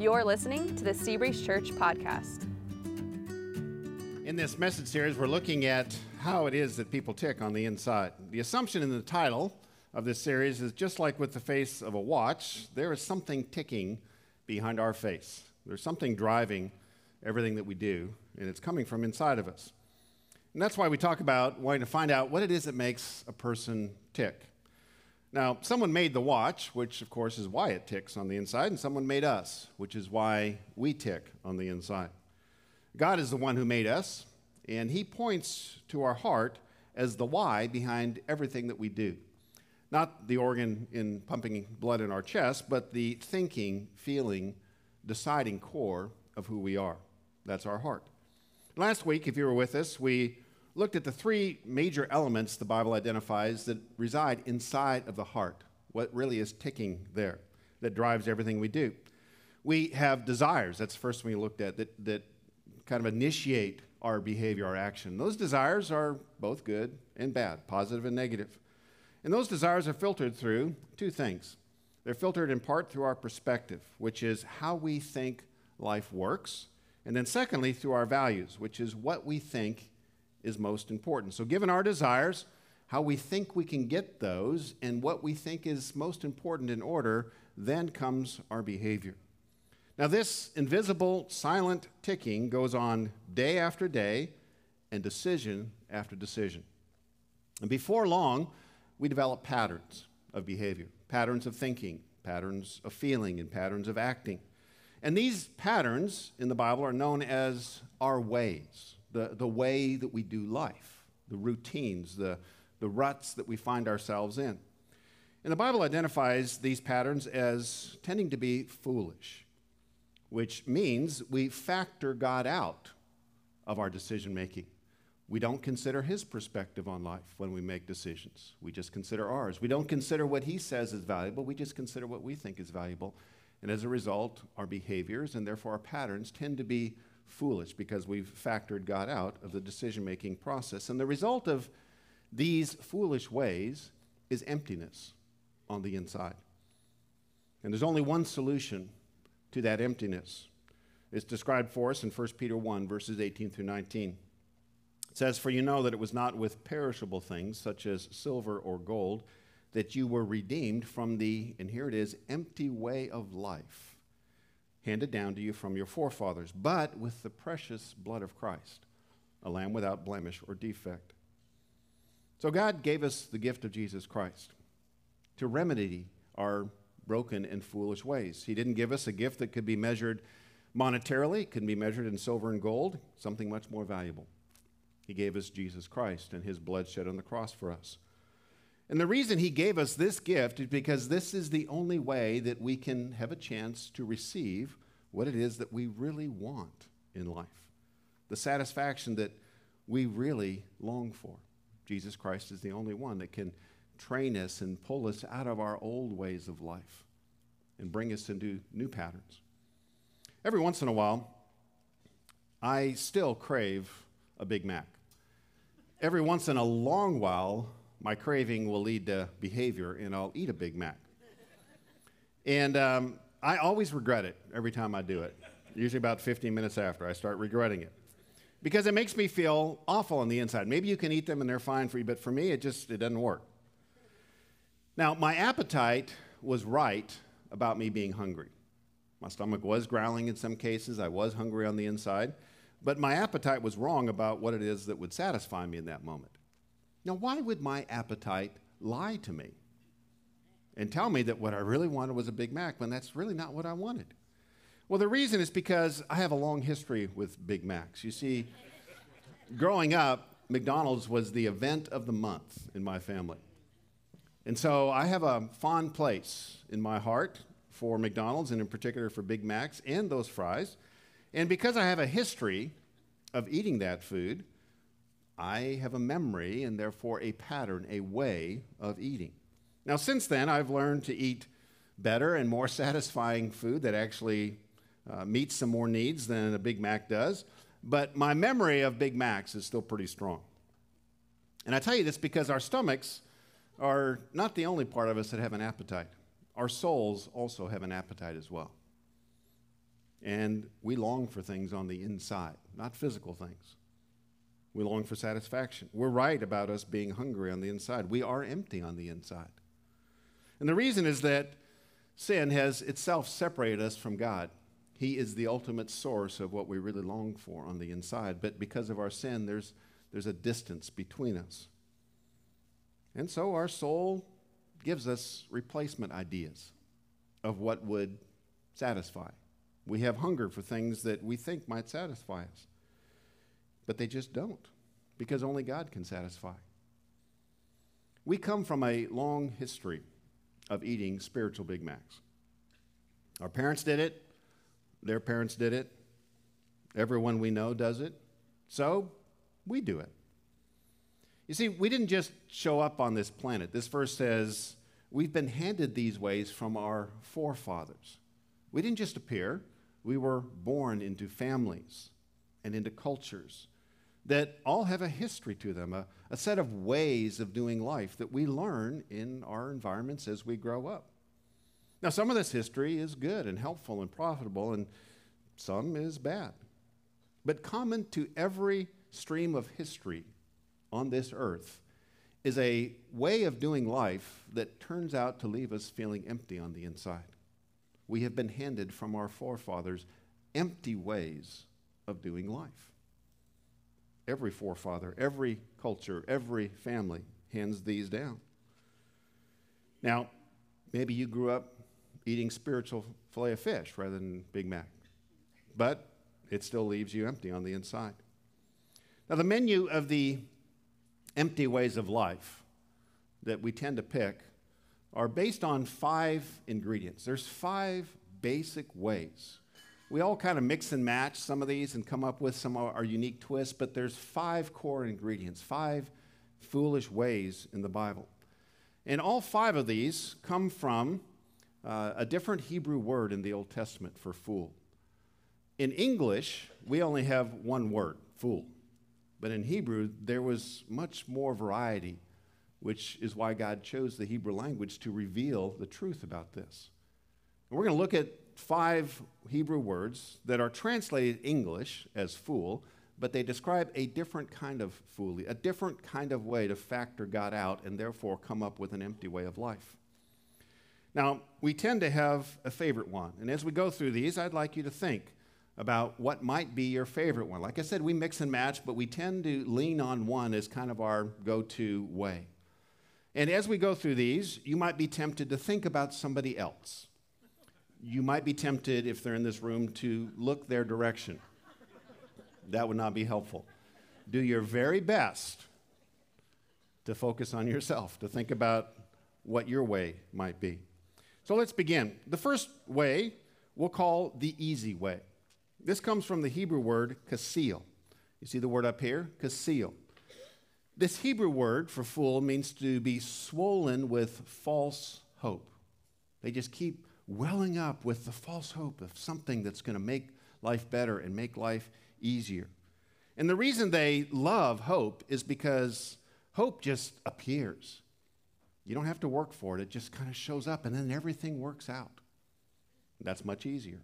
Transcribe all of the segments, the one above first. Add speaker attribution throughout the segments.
Speaker 1: You're listening to the Seabreeze Church podcast.
Speaker 2: In this message series, we're looking at how it is that people tick on the inside. The assumption in the title of this series is just like with the face of a watch, there is something ticking behind our face. There's something driving everything that we do, and it's coming from inside of us. And that's why we talk about wanting to find out what it is that makes a person tick. Now, someone made the watch, which of course is why it ticks on the inside, and someone made us, which is why we tick on the inside. God is the one who made us, and He points to our heart as the why behind everything that we do. Not the organ in pumping blood in our chest, but the thinking, feeling, deciding core of who we are. That's our heart. Last week, if you were with us, we looked at the three major elements the Bible identifies that reside inside of the heart, what really is ticking there that drives everything we do. We have desires, that's the first one we looked at, that, that kind of initiate our behavior, our action. Those desires are both good and bad, positive and negative. And those desires are filtered through two things. They're filtered in part through our perspective, which is how we think life works, and then secondly, through our values, which is what we think is most important. So, given our desires, how we think we can get those, and what we think is most important in order, then comes our behavior. Now, this invisible, silent ticking goes on day after day and decision after decision. And before long, we develop patterns of behavior, patterns of thinking, patterns of feeling, and patterns of acting. And these patterns in the Bible are known as our ways, the, the way that we do life, the routines, the, the ruts that we find ourselves in. And the Bible identifies these patterns as tending to be foolish, which means we factor God out of our decision making. We don't consider his perspective on life when we make decisions. We just consider ours. We don't consider what he says is valuable, we just consider what we think is valuable. And as a result, our behaviors and therefore our patterns tend to be foolish because we've factored God out of the decision making process. And the result of these foolish ways is emptiness on the inside. And there's only one solution to that emptiness. It's described for us in 1 Peter 1, verses 18 through 19. It says, For you know that it was not with perishable things, such as silver or gold that you were redeemed from the, and here it is, empty way of life handed down to you from your forefathers, but with the precious blood of Christ, a lamb without blemish or defect. So God gave us the gift of Jesus Christ to remedy our broken and foolish ways. He didn't give us a gift that could be measured monetarily, it can be measured in silver and gold, something much more valuable. He gave us Jesus Christ and his blood shed on the cross for us. And the reason he gave us this gift is because this is the only way that we can have a chance to receive what it is that we really want in life the satisfaction that we really long for. Jesus Christ is the only one that can train us and pull us out of our old ways of life and bring us into new patterns. Every once in a while, I still crave a Big Mac. Every once in a long while, my craving will lead to behavior and I'll eat a Big Mac. And um, I always regret it every time I do it. Usually about 15 minutes after, I start regretting it. Because it makes me feel awful on the inside. Maybe you can eat them and they're fine for you, but for me, it just it doesn't work. Now, my appetite was right about me being hungry. My stomach was growling in some cases. I was hungry on the inside. But my appetite was wrong about what it is that would satisfy me in that moment. Now, why would my appetite lie to me and tell me that what I really wanted was a Big Mac when that's really not what I wanted? Well, the reason is because I have a long history with Big Macs. You see, growing up, McDonald's was the event of the month in my family. And so I have a fond place in my heart for McDonald's and in particular for Big Macs and those fries. And because I have a history of eating that food, I have a memory and therefore a pattern, a way of eating. Now, since then, I've learned to eat better and more satisfying food that actually uh, meets some more needs than a Big Mac does. But my memory of Big Macs is still pretty strong. And I tell you this because our stomachs are not the only part of us that have an appetite. Our souls also have an appetite as well. And we long for things on the inside, not physical things. We long for satisfaction. We're right about us being hungry on the inside. We are empty on the inside. And the reason is that sin has itself separated us from God. He is the ultimate source of what we really long for on the inside. But because of our sin, there's, there's a distance between us. And so our soul gives us replacement ideas of what would satisfy. We have hunger for things that we think might satisfy us but they just don't because only God can satisfy. We come from a long history of eating spiritual Big Macs. Our parents did it, their parents did it, everyone we know does it, so we do it. You see, we didn't just show up on this planet. This verse says we've been handed these ways from our forefathers. We didn't just appear, we were born into families and into cultures that all have a history to them, a, a set of ways of doing life that we learn in our environments as we grow up. Now, some of this history is good and helpful and profitable, and some is bad. But common to every stream of history on this earth is a way of doing life that turns out to leave us feeling empty on the inside. We have been handed from our forefathers empty ways of doing life every forefather, every culture, every family hands these down. Now, maybe you grew up eating spiritual filet of fish rather than Big Mac, but it still leaves you empty on the inside. Now, the menu of the empty ways of life that we tend to pick are based on five ingredients. There's five basic ways we all kind of mix and match some of these and come up with some of our unique twists, but there's five core ingredients, five foolish ways in the Bible. And all five of these come from uh, a different Hebrew word in the Old Testament for fool. In English, we only have one word, fool. But in Hebrew, there was much more variety, which is why God chose the Hebrew language to reveal the truth about this. And we're going to look at five Hebrew words that are translated English as fool, but they describe a different kind of foolery, a different kind of way to factor God out and therefore come up with an empty way of life. Now, we tend to have a favorite one. And as we go through these, I'd like you to think about what might be your favorite one. Like I said, we mix and match, but we tend to lean on one as kind of our go to way. And as we go through these, you might be tempted to think about somebody else you might be tempted, if they're in this room, to look their direction. That would not be helpful. Do your very best to focus on yourself, to think about what your way might be. So let's begin. The first way we'll call the easy way. This comes from the Hebrew word kasil. You see the word up here? Kasil. This Hebrew word for fool means to be swollen with false hope. They just keep welling up with the false hope of something that's going to make life better and make life easier. And the reason they love hope is because hope just appears. You don't have to work for it, it just kind of shows up, and then everything works out. That's much easier.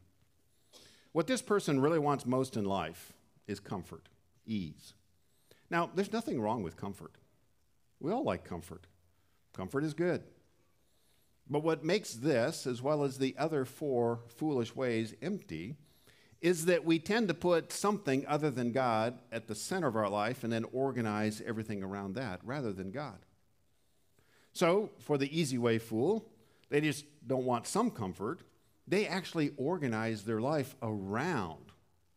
Speaker 2: What this person really wants most in life is comfort, ease. Now, there's nothing wrong with comfort. We all like comfort. Comfort is good. But what makes this, as well as the other four foolish ways, empty is that we tend to put something other than God at the center of our life and then organize everything around that rather than God. So, for the easy way fool, they just don't want some comfort. They actually organize their life around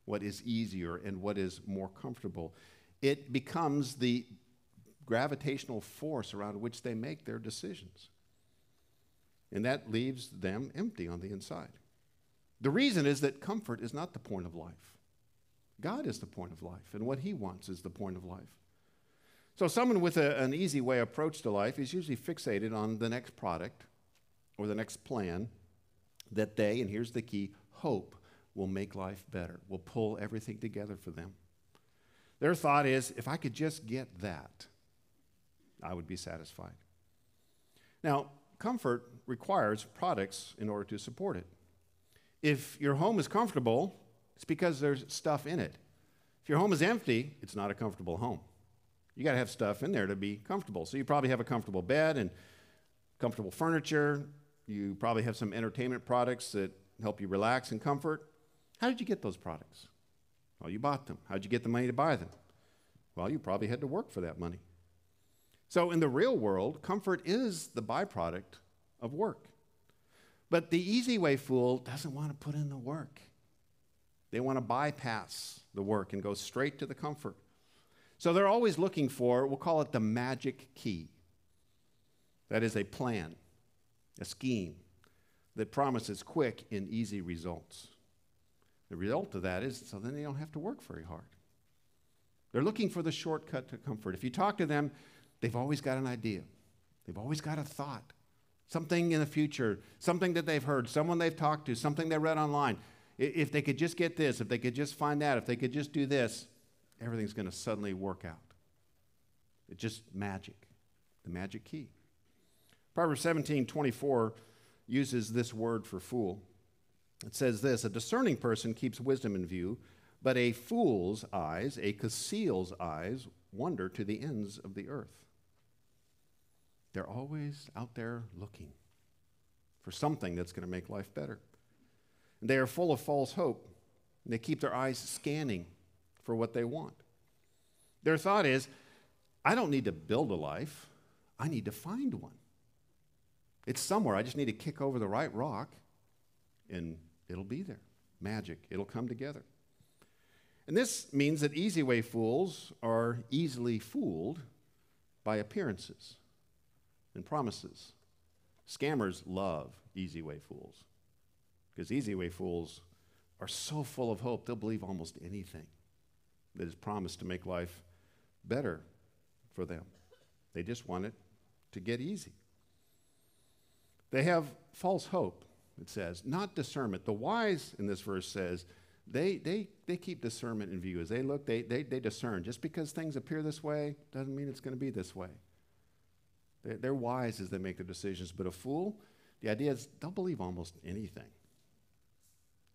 Speaker 2: what is easier and what is more comfortable. It becomes the gravitational force around which they make their decisions. And that leaves them empty on the inside. The reason is that comfort is not the point of life. God is the point of life, and what He wants is the point of life. So, someone with a, an easy way approach to life is usually fixated on the next product or the next plan that they, and here's the key, hope will make life better, will pull everything together for them. Their thought is if I could just get that, I would be satisfied. Now, comfort requires products in order to support it. If your home is comfortable, it's because there's stuff in it. If your home is empty, it's not a comfortable home. You got to have stuff in there to be comfortable. So you probably have a comfortable bed and comfortable furniture. You probably have some entertainment products that help you relax and comfort. How did you get those products? Well, you bought them. How did you get the money to buy them? Well, you probably had to work for that money. So, in the real world, comfort is the byproduct of work. But the easy way fool doesn't want to put in the work. They want to bypass the work and go straight to the comfort. So they're always looking for, we'll call it the magic key. That is a plan, a scheme that promises quick and easy results. The result of that is so then they don't have to work very hard. They're looking for the shortcut to comfort. If you talk to them, they've always got an idea, they've always got a thought, something in the future, something that they've heard, someone they've talked to, something they read online. If they could just get this, if they could just find that, if they could just do this, everything's going to suddenly work out. It's just magic, the magic key. Proverbs 17 24 uses this word for fool. It says this A discerning person keeps wisdom in view, but a fool's eyes, a kasil's eyes, wander to the ends of the earth. They're always out there looking for something that's going to make life better. And they are full of false hope. And they keep their eyes scanning for what they want. Their thought is, I don't need to build a life, I need to find one. It's somewhere. I just need to kick over the right rock and it'll be there. Magic. It'll come together. And this means that easy way fools are easily fooled by appearances and promises. Scammers love easy way fools because easy way fools are so full of hope, they'll believe almost anything that is promised to make life better for them. They just want it to get easy. They have false hope, it says, not discernment. The wise in this verse says, they, they, they keep discernment in view. As they look, they, they, they discern. Just because things appear this way doesn't mean it's going to be this way. They're, wise as they make their decisions. But a fool, the idea is they'll believe almost anything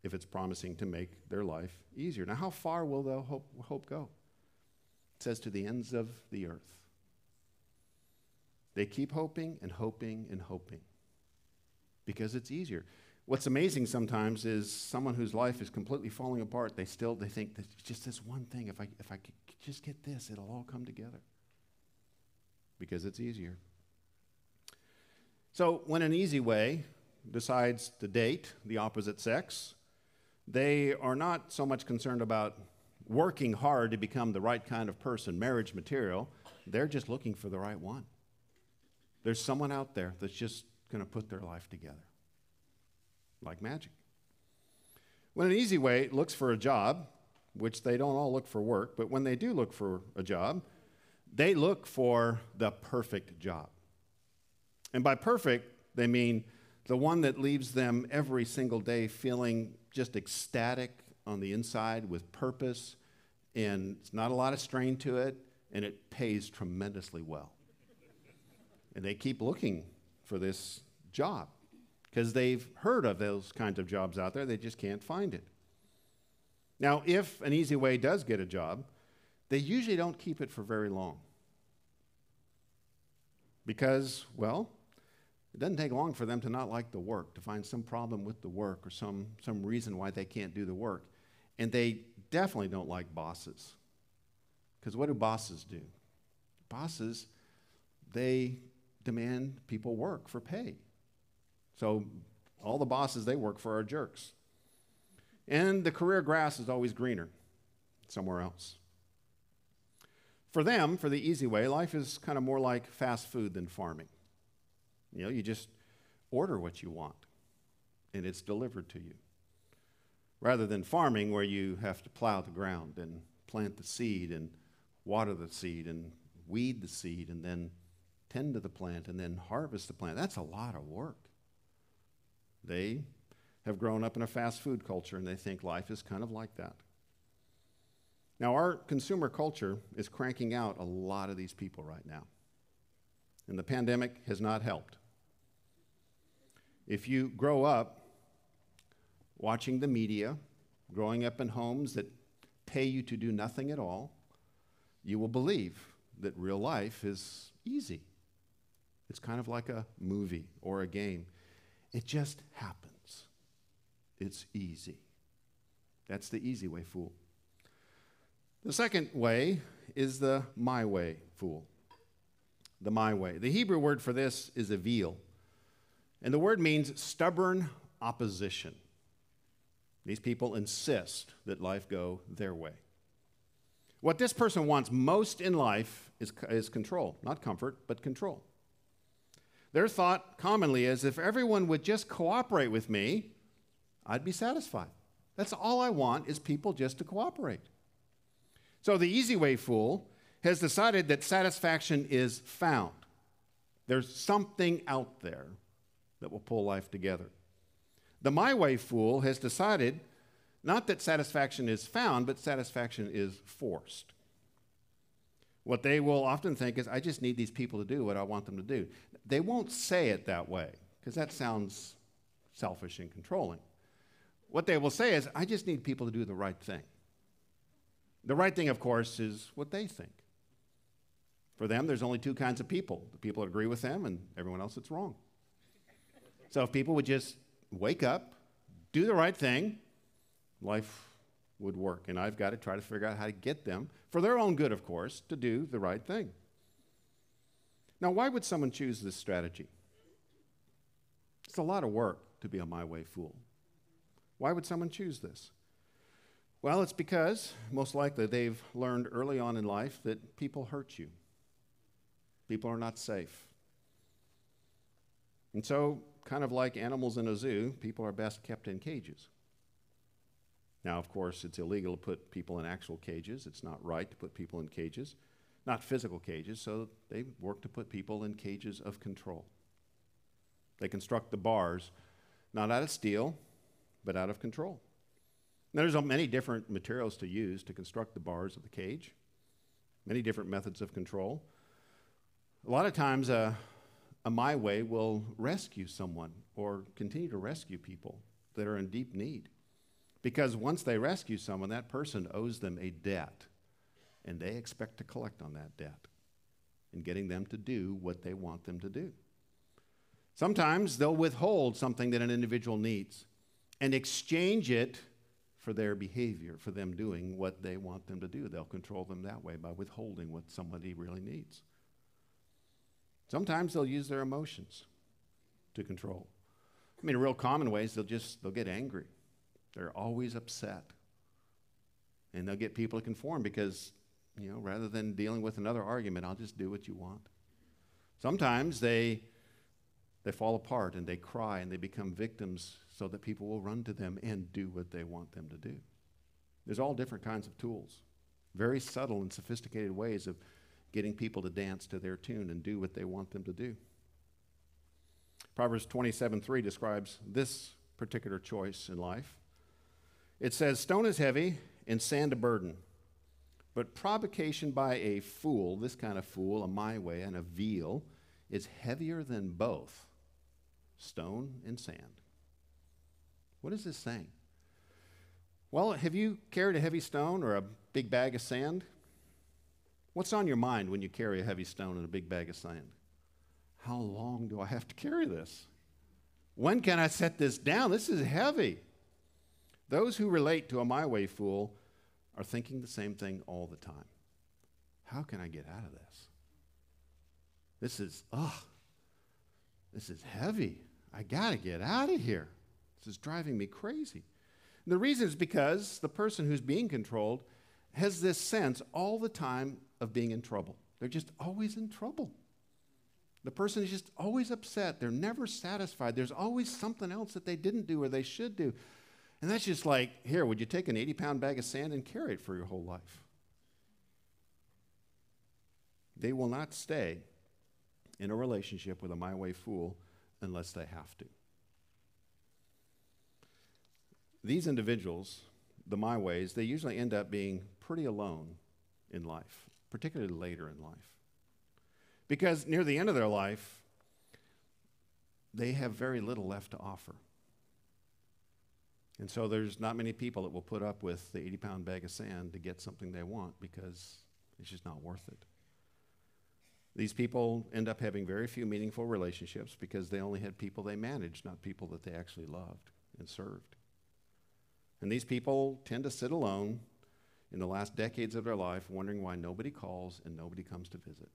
Speaker 2: if it's promising to make their life easier. Now, how far will the hope, hope go? It says to the ends of the earth. They keep hoping and hoping and hoping because it's easier. What's amazing sometimes is someone whose life is completely falling apart, they still they think that just this one thing, if I if I could just get this, it'll all come together. Because it's easier. So when an easy way decides to date the opposite sex, they are not so much concerned about working hard to become the right kind of person, marriage material. They're just looking for the right one. There's someone out there that's just going to put their life together like magic. When an easy way looks for a job, which they don't all look for work, but when they do look for a job, they look for the perfect job. And by perfect, they mean the one that leaves them every single day feeling just ecstatic on the inside with purpose, and it's not a lot of strain to it, and it pays tremendously well. and they keep looking for this job because they've heard of those kinds of jobs out there, they just can't find it. Now, if an easy way does get a job, they usually don't keep it for very long. Because, well, it doesn't take long for them to not like the work, to find some problem with the work or some, some reason why they can't do the work. And they definitely don't like bosses. Because what do bosses do? Bosses, they demand people work for pay. So all the bosses they work for are jerks. And the career grass is always greener somewhere else. For them, for the easy way, life is kind of more like fast food than farming. You know, you just order what you want and it's delivered to you. Rather than farming, where you have to plow the ground and plant the seed and water the seed and weed the seed and then tend to the plant and then harvest the plant. That's a lot of work. They have grown up in a fast food culture and they think life is kind of like that. Now, our consumer culture is cranking out a lot of these people right now. And the pandemic has not helped. If you grow up watching the media, growing up in homes that pay you to do nothing at all, you will believe that real life is easy. It's kind of like a movie or a game. It just happens. It's easy. That's the easy way fool. The second way is the my way fool. The my way. The Hebrew word for this is a avil. And the word means stubborn opposition. These people insist that life go their way. What this person wants most in life is, is control, not comfort, but control. Their thought commonly is if everyone would just cooperate with me, I'd be satisfied. That's all I want is people just to cooperate. So the easy way fool has decided that satisfaction is found. There's something out there that will pull life together. The my way fool has decided not that satisfaction is found, but satisfaction is forced. What they will often think is, I just need these people to do what I want them to do. They won't say it that way, because that sounds selfish and controlling. What they will say is, I just need people to do the right thing. The right thing, of course, is what they think. For them, there's only two kinds of people the people that agree with them and everyone else that's wrong. So if people would just wake up, do the right thing, life would work. And I've got to try to figure out how to get them, for their own good, of course, to do the right thing. Now, why would someone choose this strategy? It's a lot of work to be a my way fool. Why would someone choose this? Well, it's because most likely they've learned early on in life that people hurt you. People are not safe. And so, kind of like animals in a zoo, people are best kept in cages. Now, of course, it's illegal to put people in actual cages. It's not right to put people in cages, not physical cages, so they work to put people in cages of control. They construct the bars not out of steel, but out of control. Now, there's many different materials to use to construct the bars of the cage, many different methods of control. A lot of times, uh, a my way will rescue someone or continue to rescue people that are in deep need. Because once they rescue someone, that person owes them a debt, and they expect to collect on that debt in getting them to do what they want them to do. Sometimes they'll withhold something that an individual needs and exchange it for their behavior, for them doing what they want them to do. They'll control them that way by withholding what somebody really needs. Sometimes they'll use their emotions to control. I mean, real common ways, they'll just they'll get angry. They're always upset. And they'll get people to conform because, you know, rather than dealing with another argument, I'll just do what you want. Sometimes they they fall apart and they cry and they become victims so that people will run to them and do what they want them to do. There's all different kinds of tools, very subtle and sophisticated ways of getting people to dance to their tune and do what they want them to do. Proverbs 27 3 describes this particular choice in life. It says, Stone is heavy and sand a burden, but provocation by a fool, this kind of fool, a my way, and avil, is heavier than both stone and sand. What is this saying? Well, have you carried a heavy stone or a big bag of sand? What's on your mind when you carry a heavy stone and a big bag of sand? How long do I have to carry this? When can I set this down? This is heavy. Those who relate to a my way fool are thinking the same thing all the time. How can I get out of this? This is, ugh, this is heavy. I got to get out of here. This is driving me crazy. And the reason is because the person who's being controlled has this sense all the time of being in trouble. They're just always in trouble. The person is just always upset. They're never satisfied. There's always something else that they didn't do or they should do. And that's just like, here, would you take an 80 pound bag of sand and carry it for your whole life? They will not stay in a relationship with a my way fool unless they have to. These individuals, the my ways, they usually end up being pretty alone in life, particularly later in life. Because near the end of their life, they have very little left to offer. And so there's not many people that will put up with the 80 pound bag of sand to get something they want because it's just not worth it. These people end up having very few meaningful relationships because they only had people they managed, not people that they actually loved and served. And these people tend to sit alone in the last decades of their life wondering why nobody calls and nobody comes to visit.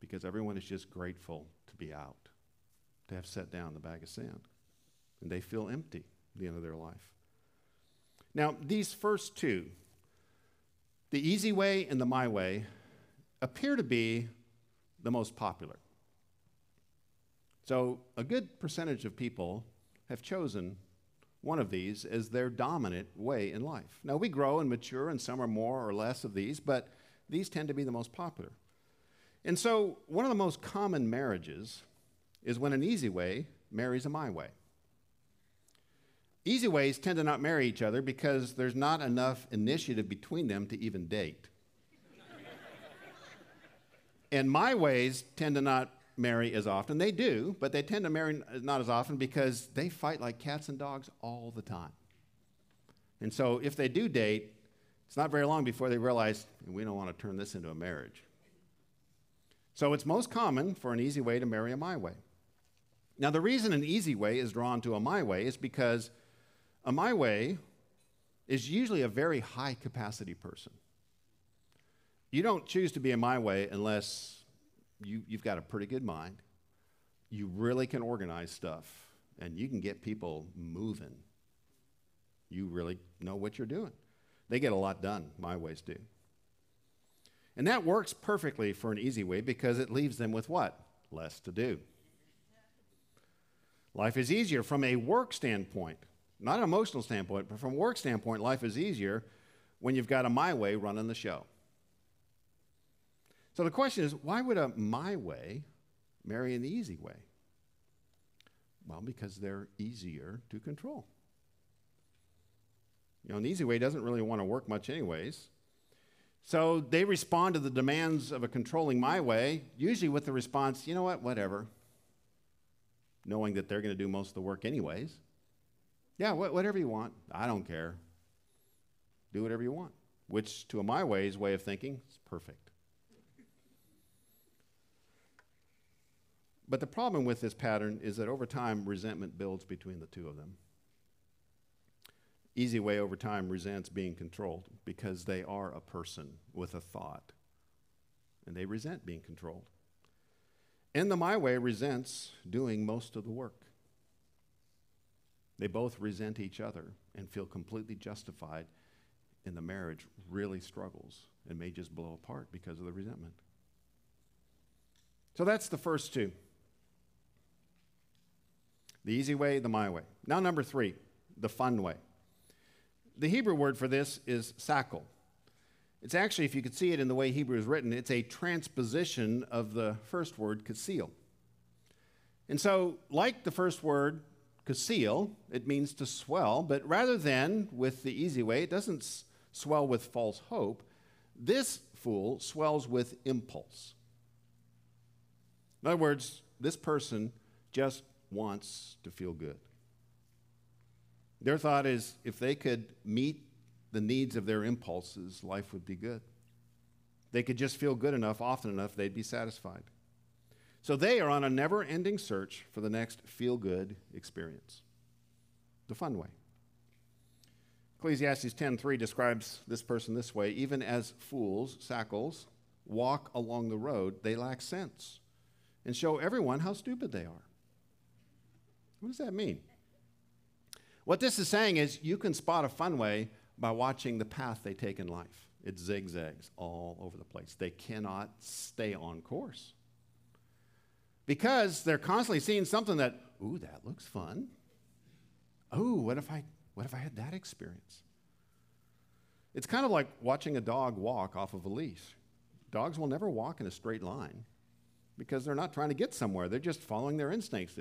Speaker 2: Because everyone is just grateful to be out, to have set down the bag of sand. And they feel empty at the end of their life. Now, these first two, the easy way and the my way, appear to be the most popular. So, a good percentage of people have chosen one of these as their dominant way in life. Now, we grow and mature, and some are more or less of these, but these tend to be the most popular. And so, one of the most common marriages is when an easy way marries a my way. Easy ways tend to not marry each other because there's not enough initiative between them to even date. and my ways tend to not marry as often. They do, but they tend to marry not as often because they fight like cats and dogs all the time. And so if they do date, it's not very long before they realize we don't want to turn this into a marriage. So it's most common for an easy way to marry a my way. Now, the reason an easy way is drawn to a my way is because a my way is usually a very high capacity person. You don't choose to be a my way unless you, you've got a pretty good mind. You really can organize stuff, and you can get people moving. You really know what you're doing. They get a lot done, my ways do. And that works perfectly for an easy way because it leaves them with what? Less to do. Life is easier from a work standpoint, not an emotional standpoint, but from a work standpoint, life is easier when you've got a my way running the show. So the question is why would a my way marry an easy way? Well, because they're easier to control. You know, an easy way doesn't really want to work much, anyways. So they respond to the demands of a controlling my way, usually with the response, you know what, whatever, knowing that they're going to do most of the work, anyways. Yeah, wh- whatever you want. I don't care. Do whatever you want, which to a my way's way of thinking is perfect. But the problem with this pattern is that over time, resentment builds between the two of them. Easy Way over time resents being controlled because they are a person with a thought, and they resent being controlled. And the My Way resents doing most of the work. They both resent each other and feel completely justified, and the marriage really struggles and may just blow apart because of the resentment. So that's the first two. The easy way, the my way. Now, number three, the fun way. The Hebrew word for this is sakal. It's actually, if you could see it in the way Hebrew is written, it's a transposition of the first word, kasil. And so, like the first word, kasil, it means to swell, but rather than with the easy way, it doesn't s- swell with false hope. This fool swells with impulse. In other words, this person just wants to feel good. Their thought is if they could meet the needs of their impulses, life would be good. They could just feel good enough, often enough, they'd be satisfied. So they are on a never ending search for the next feel good experience, the fun way. Ecclesiastes 10:3 describes this person this way, even as fools, sakals, walk along the road, they lack sense and show everyone how stupid they are. What does that mean? What this is saying is you can spot a fun way by watching the path they take in life. It zigzags all over the place. They cannot stay on course because they're constantly seeing something that, ooh, that looks fun. Ooh, what if I, what if I had that experience? It's kind of like watching a dog walk off of a leash. Dogs will never walk in a straight line because they're not trying to get somewhere. They're just following their instincts.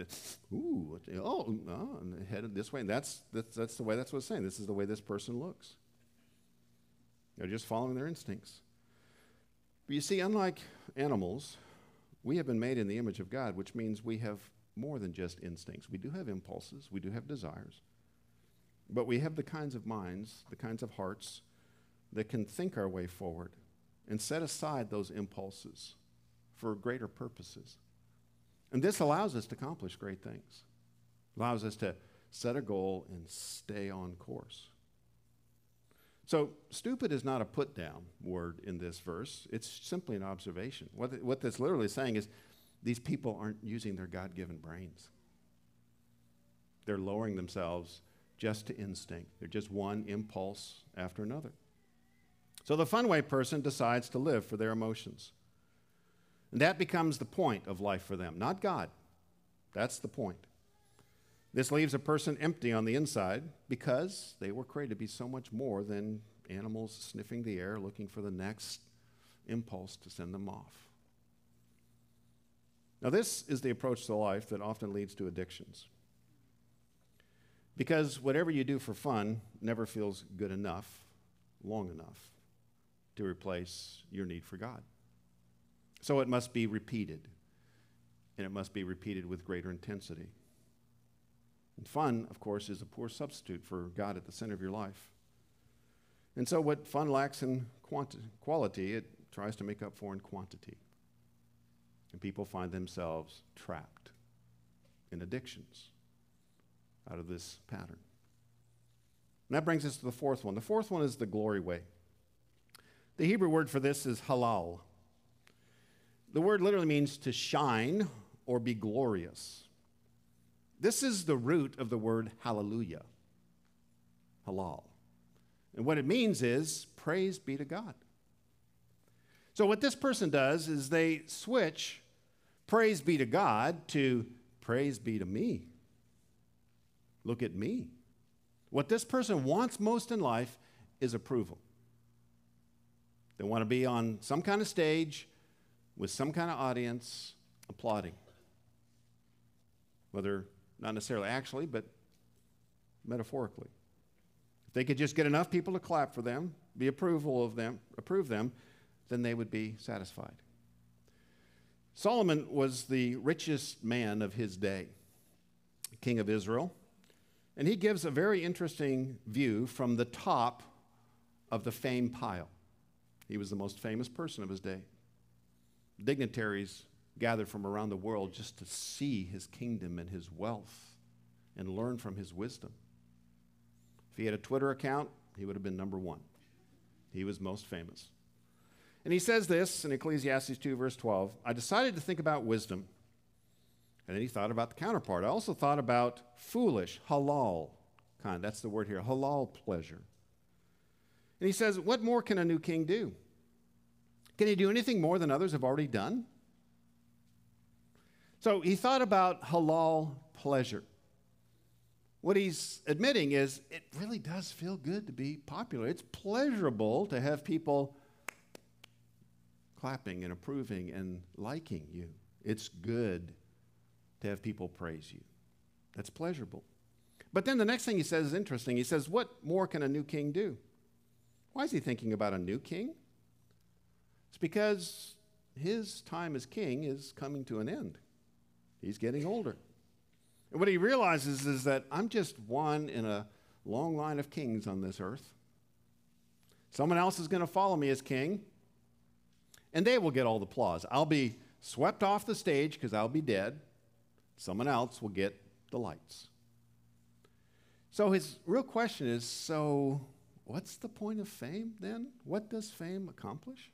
Speaker 2: Ooh, oh, oh, and headed this way. And that's, that's, that's the way that's what it's saying. This is the way this person looks. They're just following their instincts. But you see, unlike animals, we have been made in the image of God, which means we have more than just instincts. We do have impulses, we do have desires. but we have the kinds of minds, the kinds of hearts that can think our way forward and set aside those impulses for greater purposes. And this allows us to accomplish great things, allows us to set a goal and stay on course. So, stupid is not a put down word in this verse. It's simply an observation. What, what that's literally saying is these people aren't using their God given brains. They're lowering themselves just to instinct. They're just one impulse after another. So, the fun way person decides to live for their emotions. And that becomes the point of life for them, not God. That's the point. This leaves a person empty on the inside because they were created to be so much more than animals sniffing the air looking for the next impulse to send them off. Now, this is the approach to life that often leads to addictions. Because whatever you do for fun never feels good enough, long enough, to replace your need for God. So it must be repeated, and it must be repeated with greater intensity. And fun, of course, is a poor substitute for God at the center of your life. And so, what fun lacks in quanti- quality, it tries to make up for in quantity. And people find themselves trapped in addictions out of this pattern. And that brings us to the fourth one. The fourth one is the glory way. The Hebrew word for this is halal. The word literally means to shine or be glorious. This is the root of the word hallelujah, halal. And what it means is praise be to God. So, what this person does is they switch praise be to God to praise be to me. Look at me. What this person wants most in life is approval. They want to be on some kind of stage with some kind of audience applauding, whether not necessarily actually, but metaphorically. If they could just get enough people to clap for them, be approval of them, approve them, then they would be satisfied. Solomon was the richest man of his day, king of Israel, and he gives a very interesting view from the top of the fame pile. He was the most famous person of his day. Dignitaries gathered from around the world just to see his kingdom and his wealth and learn from his wisdom. If he had a Twitter account, he would have been number one. He was most famous. And he says this in Ecclesiastes 2, verse 12 I decided to think about wisdom. And then he thought about the counterpart. I also thought about foolish, halal kind. That's the word here, halal pleasure. And he says, What more can a new king do? Can he do anything more than others have already done? So he thought about halal pleasure. What he's admitting is it really does feel good to be popular. It's pleasurable to have people clapping and approving and liking you. It's good to have people praise you. That's pleasurable. But then the next thing he says is interesting. He says, What more can a new king do? Why is he thinking about a new king? It's because his time as king is coming to an end. He's getting older. And what he realizes is that I'm just one in a long line of kings on this earth. Someone else is going to follow me as king, and they will get all the applause. I'll be swept off the stage because I'll be dead. Someone else will get the lights. So his real question is so, what's the point of fame then? What does fame accomplish?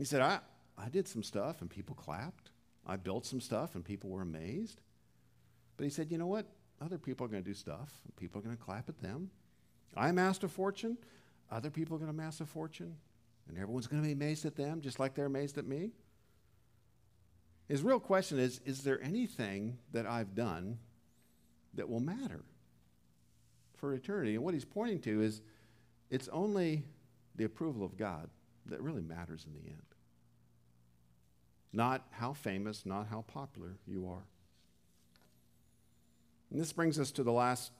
Speaker 2: He said, I, I did some stuff and people clapped. I built some stuff and people were amazed. But he said, you know what? Other people are going to do stuff people are going to clap at them. I amassed a fortune. Other people are going to amass a fortune. And everyone's going to be amazed at them just like they're amazed at me. His real question is Is there anything that I've done that will matter for eternity? And what he's pointing to is it's only the approval of God that really matters in the end. Not how famous, not how popular you are. And this brings us to the last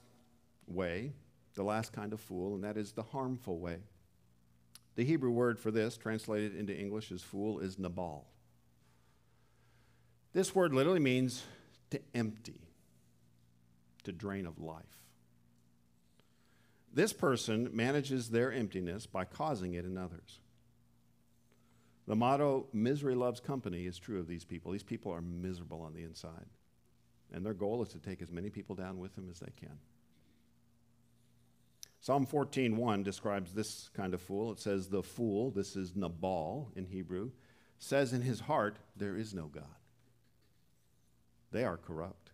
Speaker 2: way, the last kind of fool, and that is the harmful way. The Hebrew word for this, translated into English as fool, is nabal. This word literally means to empty, to drain of life. This person manages their emptiness by causing it in others. The motto, misery loves company, is true of these people. These people are miserable on the inside. And their goal is to take as many people down with them as they can. Psalm 14:1 describes this kind of fool. It says, The fool, this is Nabal in Hebrew, says in his heart, There is no God. They are corrupt.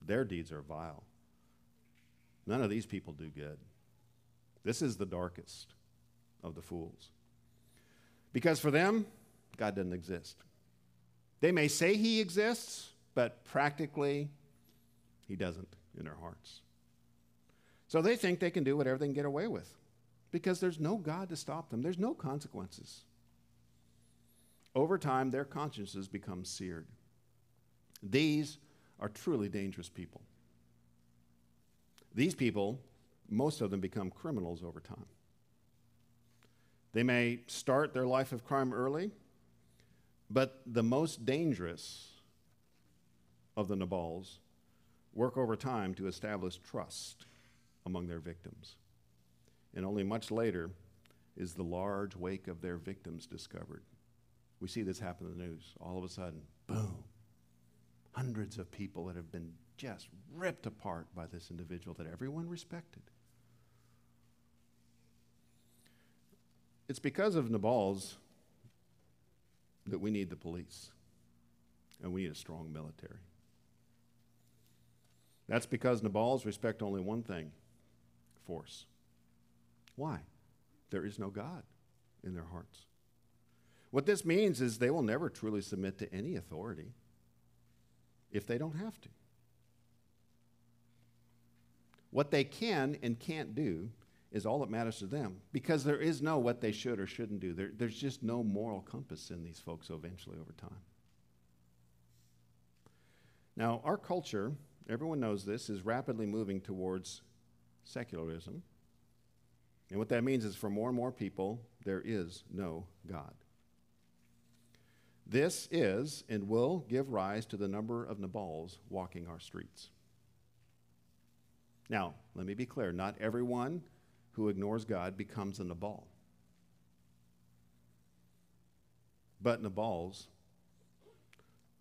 Speaker 2: Their deeds are vile. None of these people do good. This is the darkest of the fools. Because for them, God doesn't exist. They may say he exists, but practically, he doesn't in their hearts. So they think they can do whatever they can get away with because there's no God to stop them, there's no consequences. Over time, their consciences become seared. These are truly dangerous people. These people, most of them become criminals over time. They may start their life of crime early, but the most dangerous of the Nabals work over time to establish trust among their victims. And only much later is the large wake of their victims discovered. We see this happen in the news. All of a sudden, boom, hundreds of people that have been just ripped apart by this individual that everyone respected. It's because of Nabal's that we need the police and we need a strong military. That's because Nabals respect only one thing force. Why? There is no God in their hearts. What this means is they will never truly submit to any authority if they don't have to. What they can and can't do is all that matters to them because there is no what they should or shouldn't do. There, there's just no moral compass in these folks eventually over time. Now, our culture, everyone knows this, is rapidly moving towards secularism. And what that means is for more and more people, there is no God. This is and will give rise to the number of Nabals walking our streets. Now, let me be clear not everyone who ignores God becomes a Nabal. But Nabals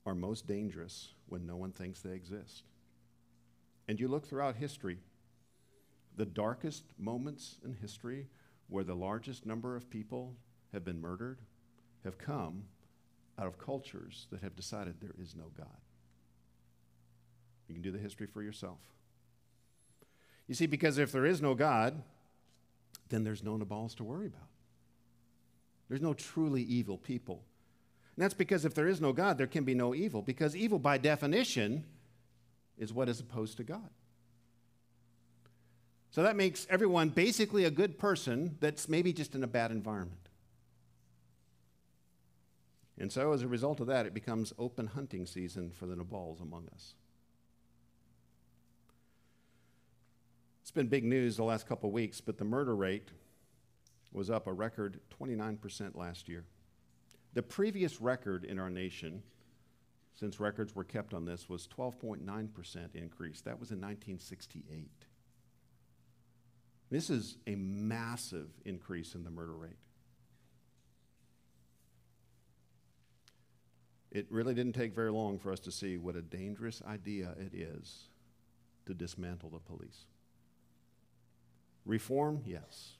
Speaker 2: are most dangerous when no one thinks they exist. And you look throughout history, the darkest moments in history where the largest number of people have been murdered have come out of cultures that have decided there is no God. You can do the history for yourself. You see, because if there is no God, then there's no Nabals to worry about. There's no truly evil people. And that's because if there is no God, there can be no evil, because evil, by definition, is what is opposed to God. So that makes everyone basically a good person that's maybe just in a bad environment. And so, as a result of that, it becomes open hunting season for the Nabals among us. It's been big news the last couple of weeks, but the murder rate was up a record 29% last year. The previous record in our nation, since records were kept on this, was 12.9% increase. That was in 1968. This is a massive increase in the murder rate. It really didn't take very long for us to see what a dangerous idea it is to dismantle the police. Reform, yes.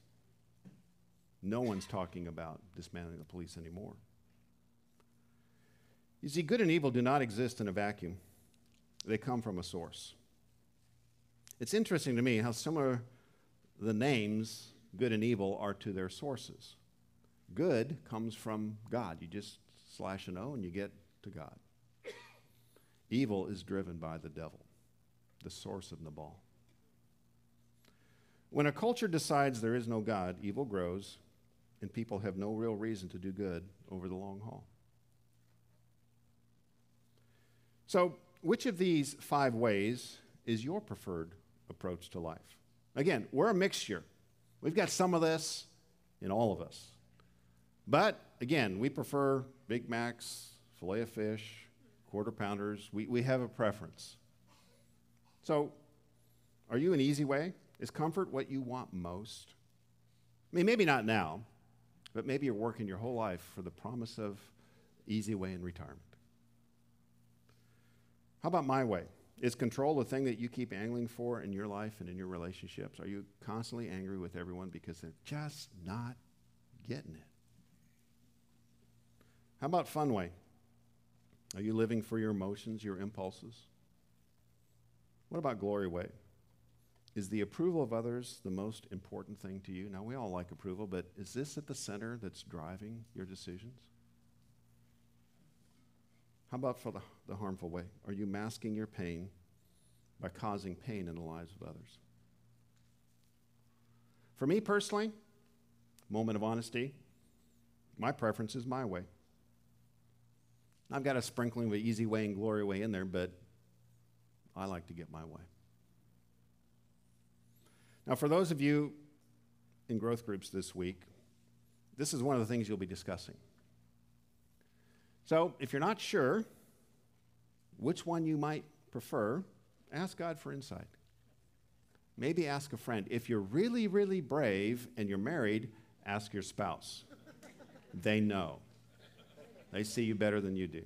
Speaker 2: No one's talking about dismantling the police anymore. You see, good and evil do not exist in a vacuum, they come from a source. It's interesting to me how similar the names good and evil are to their sources. Good comes from God. You just slash an O and you get to God. Evil is driven by the devil, the source of Nabal. When a culture decides there is no God, evil grows, and people have no real reason to do good over the long haul. So, which of these five ways is your preferred approach to life? Again, we're a mixture. We've got some of this in all of us. But again, we prefer Big Macs, filet of fish, quarter pounders. We, we have a preference. So, are you an easy way Is comfort what you want most? I mean, maybe not now, but maybe you're working your whole life for the promise of easy way in retirement. How about my way? Is control the thing that you keep angling for in your life and in your relationships? Are you constantly angry with everyone because they're just not getting it? How about fun way? Are you living for your emotions, your impulses? What about glory way? Is the approval of others the most important thing to you? Now, we all like approval, but is this at the center that's driving your decisions? How about for the, the harmful way? Are you masking your pain by causing pain in the lives of others? For me personally, moment of honesty, my preference is my way. I've got a sprinkling of easy way and glory way in there, but I like to get my way. Now, for those of you in growth groups this week, this is one of the things you'll be discussing. So, if you're not sure which one you might prefer, ask God for insight. Maybe ask a friend. If you're really, really brave and you're married, ask your spouse. they know. They see you better than you do.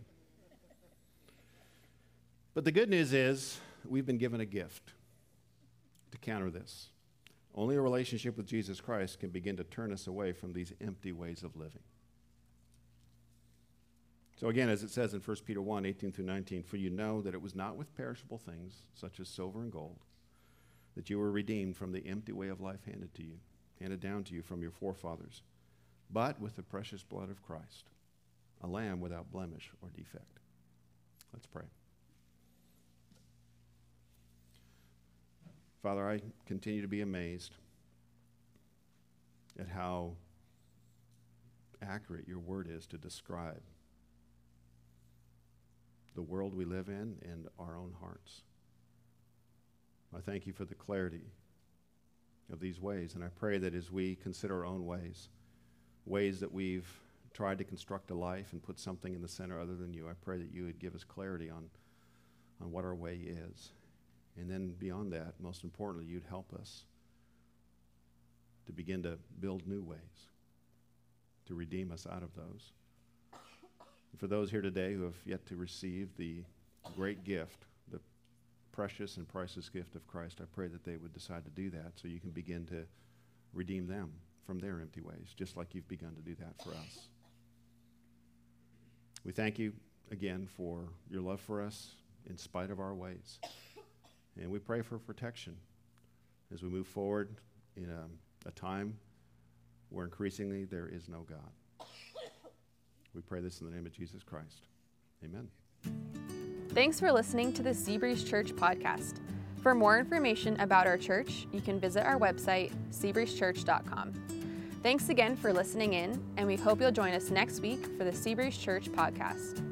Speaker 2: But the good news is, we've been given a gift to counter this. Only a relationship with Jesus Christ can begin to turn us away from these empty ways of living. So, again, as it says in 1 Peter 1 18 through 19, for you know that it was not with perishable things, such as silver and gold, that you were redeemed from the empty way of life handed to you, handed down to you from your forefathers, but with the precious blood of Christ, a lamb without blemish or defect. Let's pray. Father, I continue to be amazed at how accurate your word is to describe the world we live in and our own hearts. I thank you for the clarity of these ways, and I pray that as we consider our own ways, ways that we've tried to construct a life and put something in the center other than you, I pray that you would give us clarity on, on what our way is. And then beyond that, most importantly, you'd help us to begin to build new ways, to redeem us out of those. And for those here today who have yet to receive the great gift, the precious and priceless gift of Christ, I pray that they would decide to do that so you can begin to redeem them from their empty ways, just like you've begun to do that for us. We thank you again for your love for us in spite of our ways. And we pray for protection as we move forward in a, a time where increasingly there is no God. We pray this in the name of Jesus Christ. Amen.
Speaker 1: Thanks for listening to the Seabreeze Church podcast. For more information about our church, you can visit our website, seabreezechurch.com. Thanks again for listening in, and we hope you'll join us next week for the Seabreeze Church podcast.